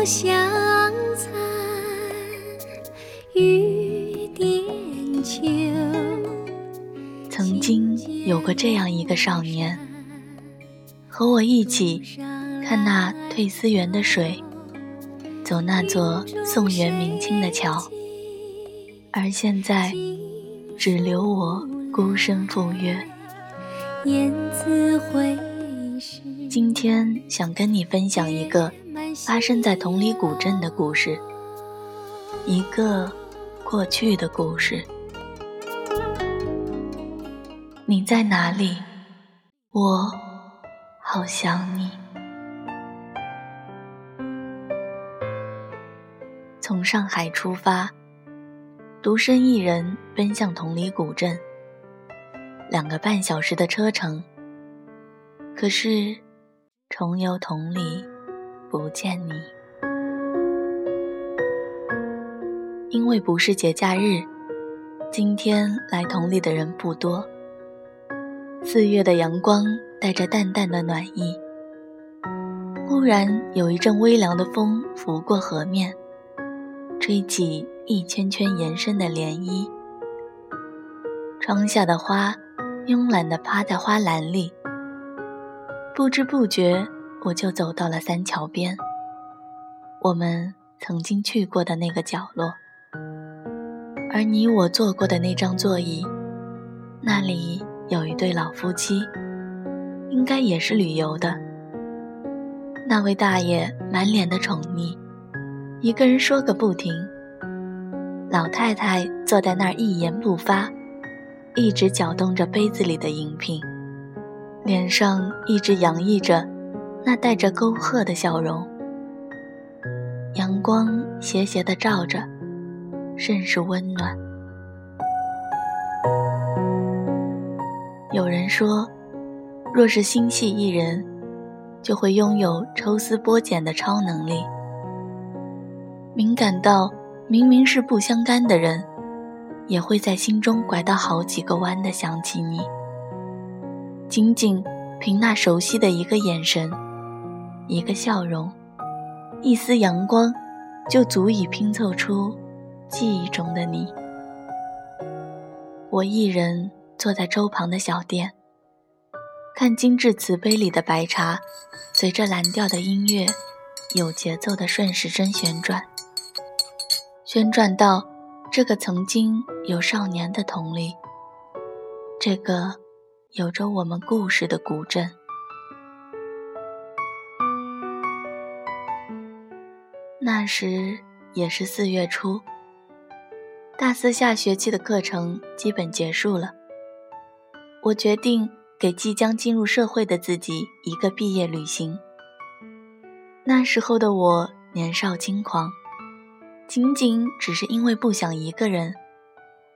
不相残，雨点秋。曾经有过这样一个少年，和我一起看那退思园的水，走那座宋元明清的桥，而现在只留我孤身赴约。今天想跟你分享一个发生在同里古镇的故事，一个过去的故事。你在哪里？我好想你。从上海出发，独身一人奔向同里古镇，两个半小时的车程。可是。重游同里，不见你。因为不是节假日，今天来同里的人不多。四月的阳光带着淡淡的暖意。忽然有一阵微凉的风拂过河面，吹起一圈圈延伸的涟漪。窗下的花慵懒地趴在花篮里。不知不觉，我就走到了三桥边，我们曾经去过的那个角落，而你我坐过的那张座椅，那里有一对老夫妻，应该也是旅游的。那位大爷满脸的宠溺，一个人说个不停。老太太坐在那儿一言不发，一直搅动着杯子里的饮品。脸上一直洋溢着那带着沟壑的笑容，阳光斜斜的照着，甚是温暖。有人说，若是心系一人，就会拥有抽丝剥茧的超能力，敏感到明明是不相干的人，也会在心中拐到好几个弯的想起你。仅仅凭那熟悉的一个眼神，一个笑容，一丝阳光，就足以拼凑出记忆中的你。我一人坐在粥旁的小店，看精致瓷杯里的白茶，随着蓝调的音乐，有节奏的顺时针旋转，旋转到这个曾经有少年的童里，这个。有着我们故事的古镇，那时也是四月初，大四下学期的课程基本结束了。我决定给即将进入社会的自己一个毕业旅行。那时候的我年少轻狂，仅仅只是因为不想一个人，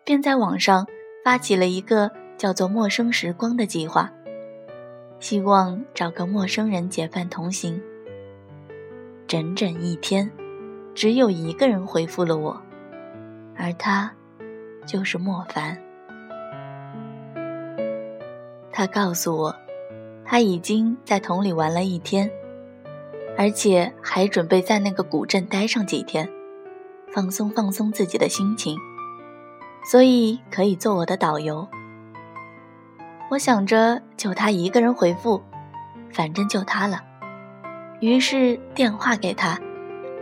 便在网上发起了一个。叫做“陌生时光”的计划，希望找个陌生人结伴同行。整整一天，只有一个人回复了我，而他就是莫凡。他告诉我，他已经在同里玩了一天，而且还准备在那个古镇待上几天，放松放松自己的心情，所以可以做我的导游。我想着就他一个人回复，反正就他了。于是电话给他，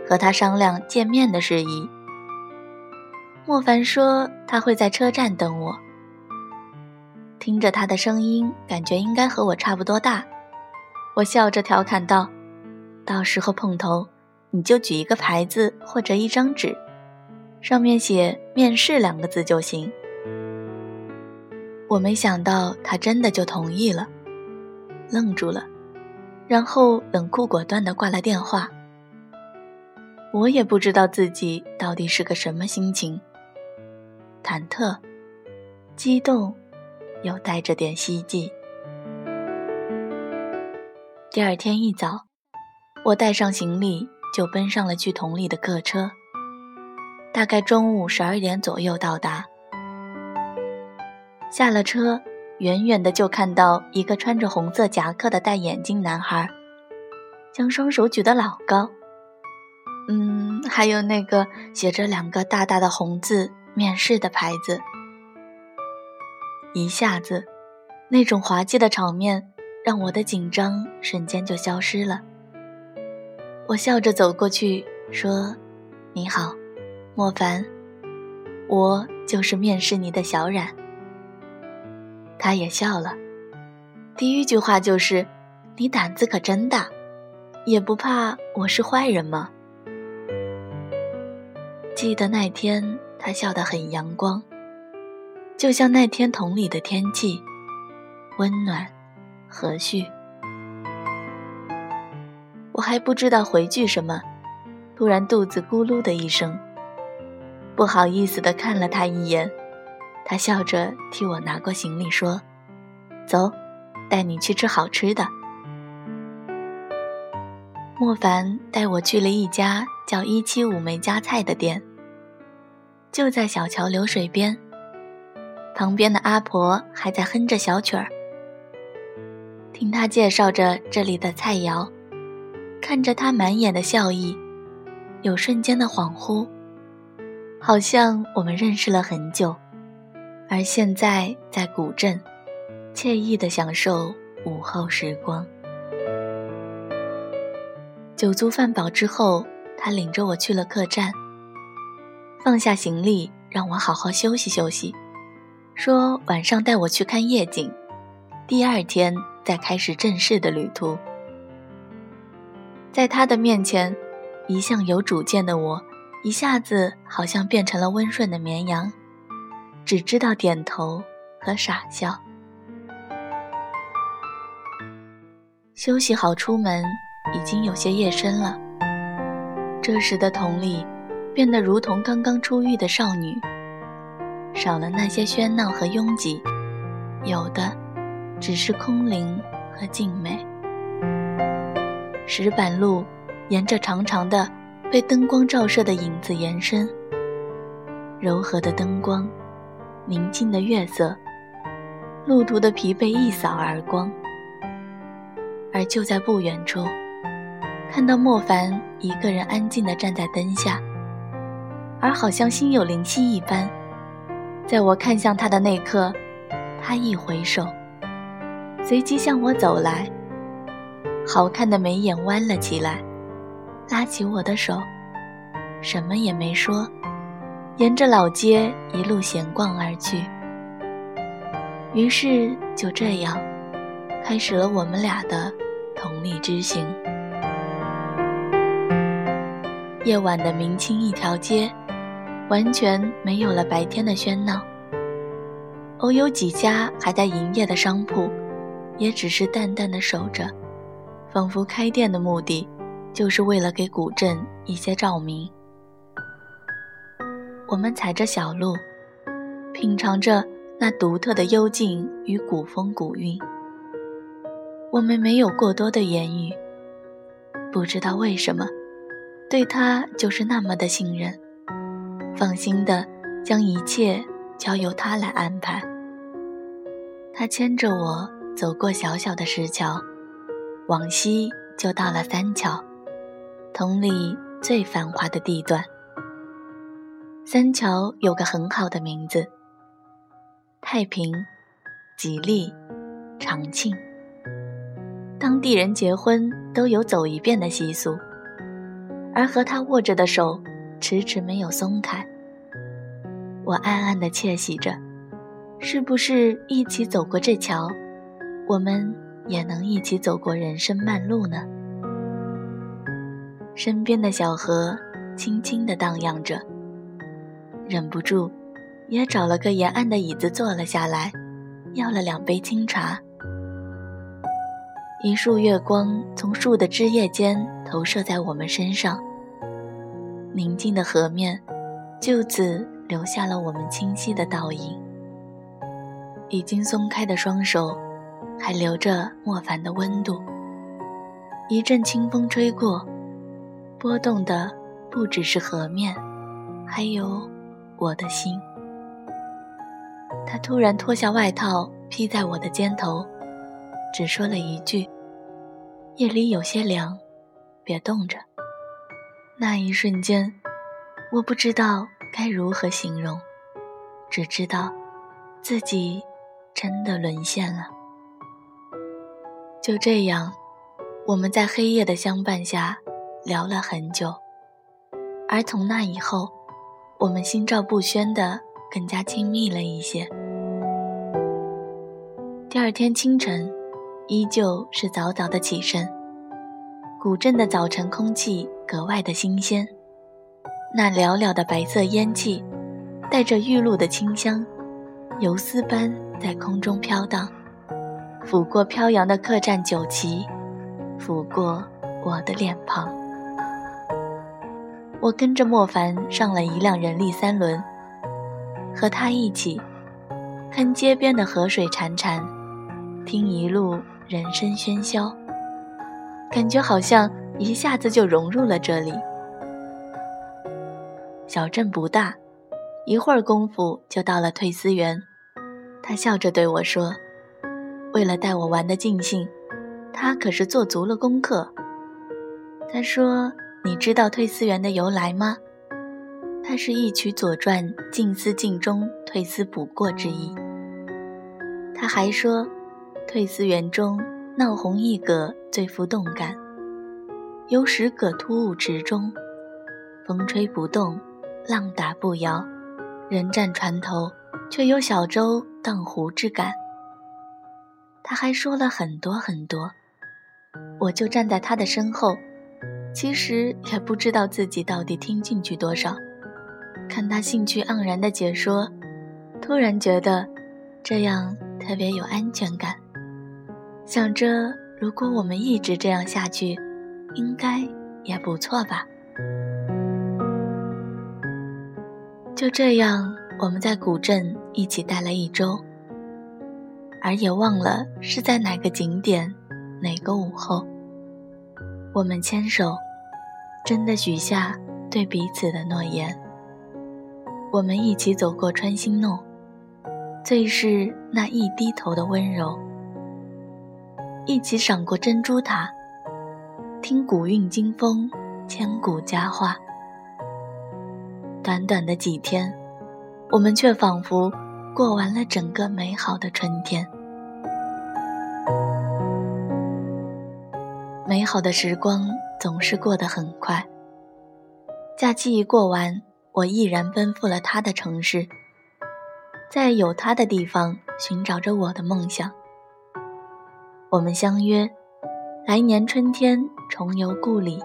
和他商量见面的事宜。莫凡说他会在车站等我。听着他的声音，感觉应该和我差不多大。我笑着调侃道：“到时候碰头，你就举一个牌子或者一张纸，上面写‘面试’两个字就行。”我没想到他真的就同意了，愣住了，然后冷酷果断地挂了电话。我也不知道自己到底是个什么心情，忐忑、激动，又带着点希冀。第二天一早，我带上行李就奔上了去同里的客车，大概中午十二点左右到达。下了车，远远的就看到一个穿着红色夹克的戴眼镜男孩，将双手举得老高。嗯，还有那个写着两个大大的红字“面试”的牌子。一下子，那种滑稽的场面让我的紧张瞬间就消失了。我笑着走过去说：“你好，莫凡，我就是面试你的小冉。”他也笑了，第一句话就是：“你胆子可真大，也不怕我是坏人吗？”记得那天，他笑得很阳光，就像那天桶里的天气，温暖、和煦。我还不知道回句什么，突然肚子咕噜的一声，不好意思的看了他一眼，他笑着替我拿过行李说：“走，带你去吃好吃的。”莫凡带我去了一家叫“一七五梅家菜”的店，就在小桥流水边。旁边的阿婆还在哼着小曲儿，听他介绍着这里的菜肴，看着他满眼的笑意，有瞬间的恍惚，好像我们认识了很久，而现在在古镇，惬意的享受午后时光。酒足饭饱之后，他领着我去了客栈，放下行李，让我好好休息休息，说晚上带我去看夜景，第二天再开始正式的旅途。在他的面前，一向有主见的我，一下子好像变成了温顺的绵羊，只知道点头和傻笑。休息好，出门。已经有些夜深了，这时的佟丽变得如同刚刚出狱的少女，少了那些喧闹和拥挤，有的只是空灵和静美。石板路沿着长长的被灯光照射的影子延伸，柔和的灯光，宁静的月色，路途的疲惫一扫而光，而就在不远处。看到莫凡一个人安静地站在灯下，而好像心有灵犀一般，在我看向他的那刻，他一回首，随即向我走来，好看的眉眼弯了起来，拉起我的手，什么也没说，沿着老街一路闲逛而去。于是就这样，开始了我们俩的同力之行。夜晚的明清一条街，完全没有了白天的喧闹。偶有几家还在营业的商铺，也只是淡淡的守着，仿佛开店的目的，就是为了给古镇一些照明。我们踩着小路，品尝着那独特的幽静与古风古韵。我们没有过多的言语，不知道为什么。对他就是那么的信任，放心的将一切交由他来安排。他牵着我走过小小的石桥，往西就到了三桥，同里最繁华的地段。三桥有个很好的名字：太平、吉利、长庆。当地人结婚都有走一遍的习俗。而和他握着的手，迟迟没有松开。我暗暗的窃喜着，是不是一起走过这桥，我们也能一起走过人生漫路呢？身边的小河轻轻地荡漾着，忍不住，也找了个沿岸的椅子坐了下来，要了两杯清茶。一束月光从树的枝叶间投射在我们身上，宁静的河面就此留下了我们清晰的倒影。已经松开的双手，还留着莫凡的温度。一阵清风吹过，波动的不只是河面，还有我的心。他突然脱下外套披在我的肩头。只说了一句：“夜里有些凉，别冻着。”那一瞬间，我不知道该如何形容，只知道自己真的沦陷了。就这样，我们在黑夜的相伴下聊了很久，而从那以后，我们心照不宣的更加亲密了一些。第二天清晨，依旧是早早的起身。古镇的早晨空气格外的新鲜，那袅袅的白色烟气，带着玉露的清香，游丝般在空中飘荡，拂过飘扬的客栈酒旗，拂过我的脸庞。我跟着莫凡上了一辆人力三轮，和他一起，看街边的河水潺潺。听一路人声喧嚣，感觉好像一下子就融入了这里。小镇不大，一会儿功夫就到了退思园。他笑着对我说：“为了带我玩得尽兴，他可是做足了功课。”他说：“你知道退思园的由来吗？它是一曲《左传》‘静思静中，退思补过’之意。”他还说。退思园中，闹红一葛最富动感。有十葛突兀池中，风吹不动，浪打不摇，人站船头，却有小舟荡湖之感。他还说了很多很多，我就站在他的身后，其实也不知道自己到底听进去多少。看他兴趣盎然的解说，突然觉得这样特别有安全感。想着，如果我们一直这样下去，应该也不错吧。就这样，我们在古镇一起待了一周，而也忘了是在哪个景点、哪个午后，我们牵手，真的许下对彼此的诺言。我们一起走过穿心弄，最是那一低头的温柔。一起赏过珍珠塔，听古韵今风，千古佳话。短短的几天，我们却仿佛过完了整个美好的春天。美好的时光总是过得很快。假期一过完，我毅然奔赴了他的城市，在有他的地方寻找着我的梦想。我们相约，来年春天重游故里。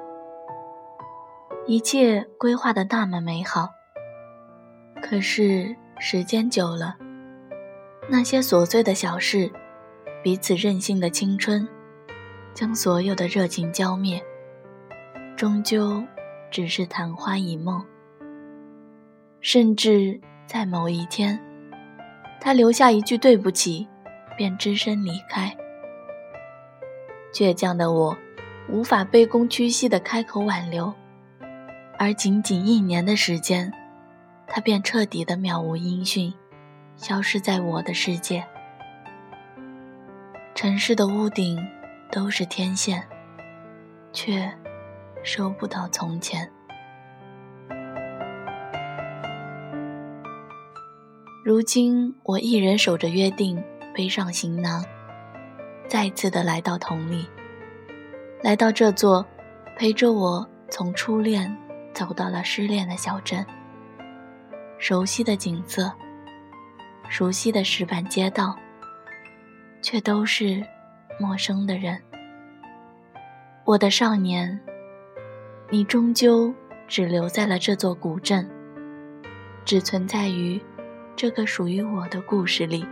一切规划的那么美好，可是时间久了，那些琐碎的小事，彼此任性的青春，将所有的热情浇灭，终究只是昙花一梦。甚至在某一天，他留下一句对不起，便只身离开。倔强的我，无法卑躬屈膝的开口挽留，而仅仅一年的时间，他便彻底的渺无音讯，消失在我的世界。城市的屋顶都是天线，却收不到从前。如今我一人守着约定，背上行囊。再次的来到同里，来到这座陪着我从初恋走到了失恋的小镇。熟悉的景色，熟悉的石板街道，却都是陌生的人。我的少年，你终究只留在了这座古镇，只存在于这个属于我的故事里。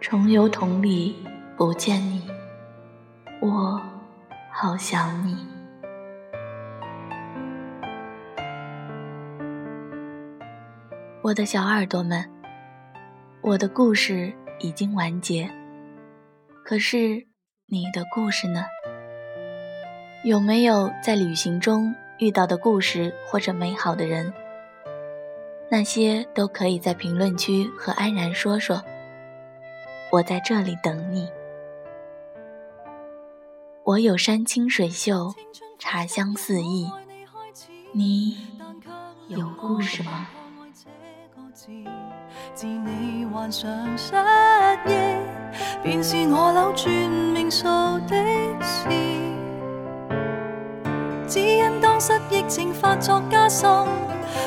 重游同里，不见你，我好想你。我的小耳朵们，我的故事已经完结，可是你的故事呢？有没有在旅行中遇到的故事或者美好的人？那些都可以在评论区和安然说说。我在这里等你。我有山清水秀，茶香四溢，你有故事吗？自你幻想失忆，便是我扭转命数的事。只因当失疫情发作加深，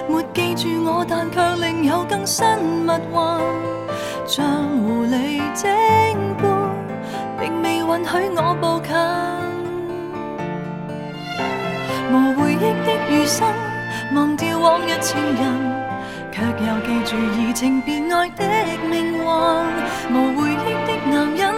没记住我，但却另有更新密运，像狐狸精般，并未允许我步近。无回忆的余生，忘掉往日情人。却又记住移情别爱的命运，无回忆的男人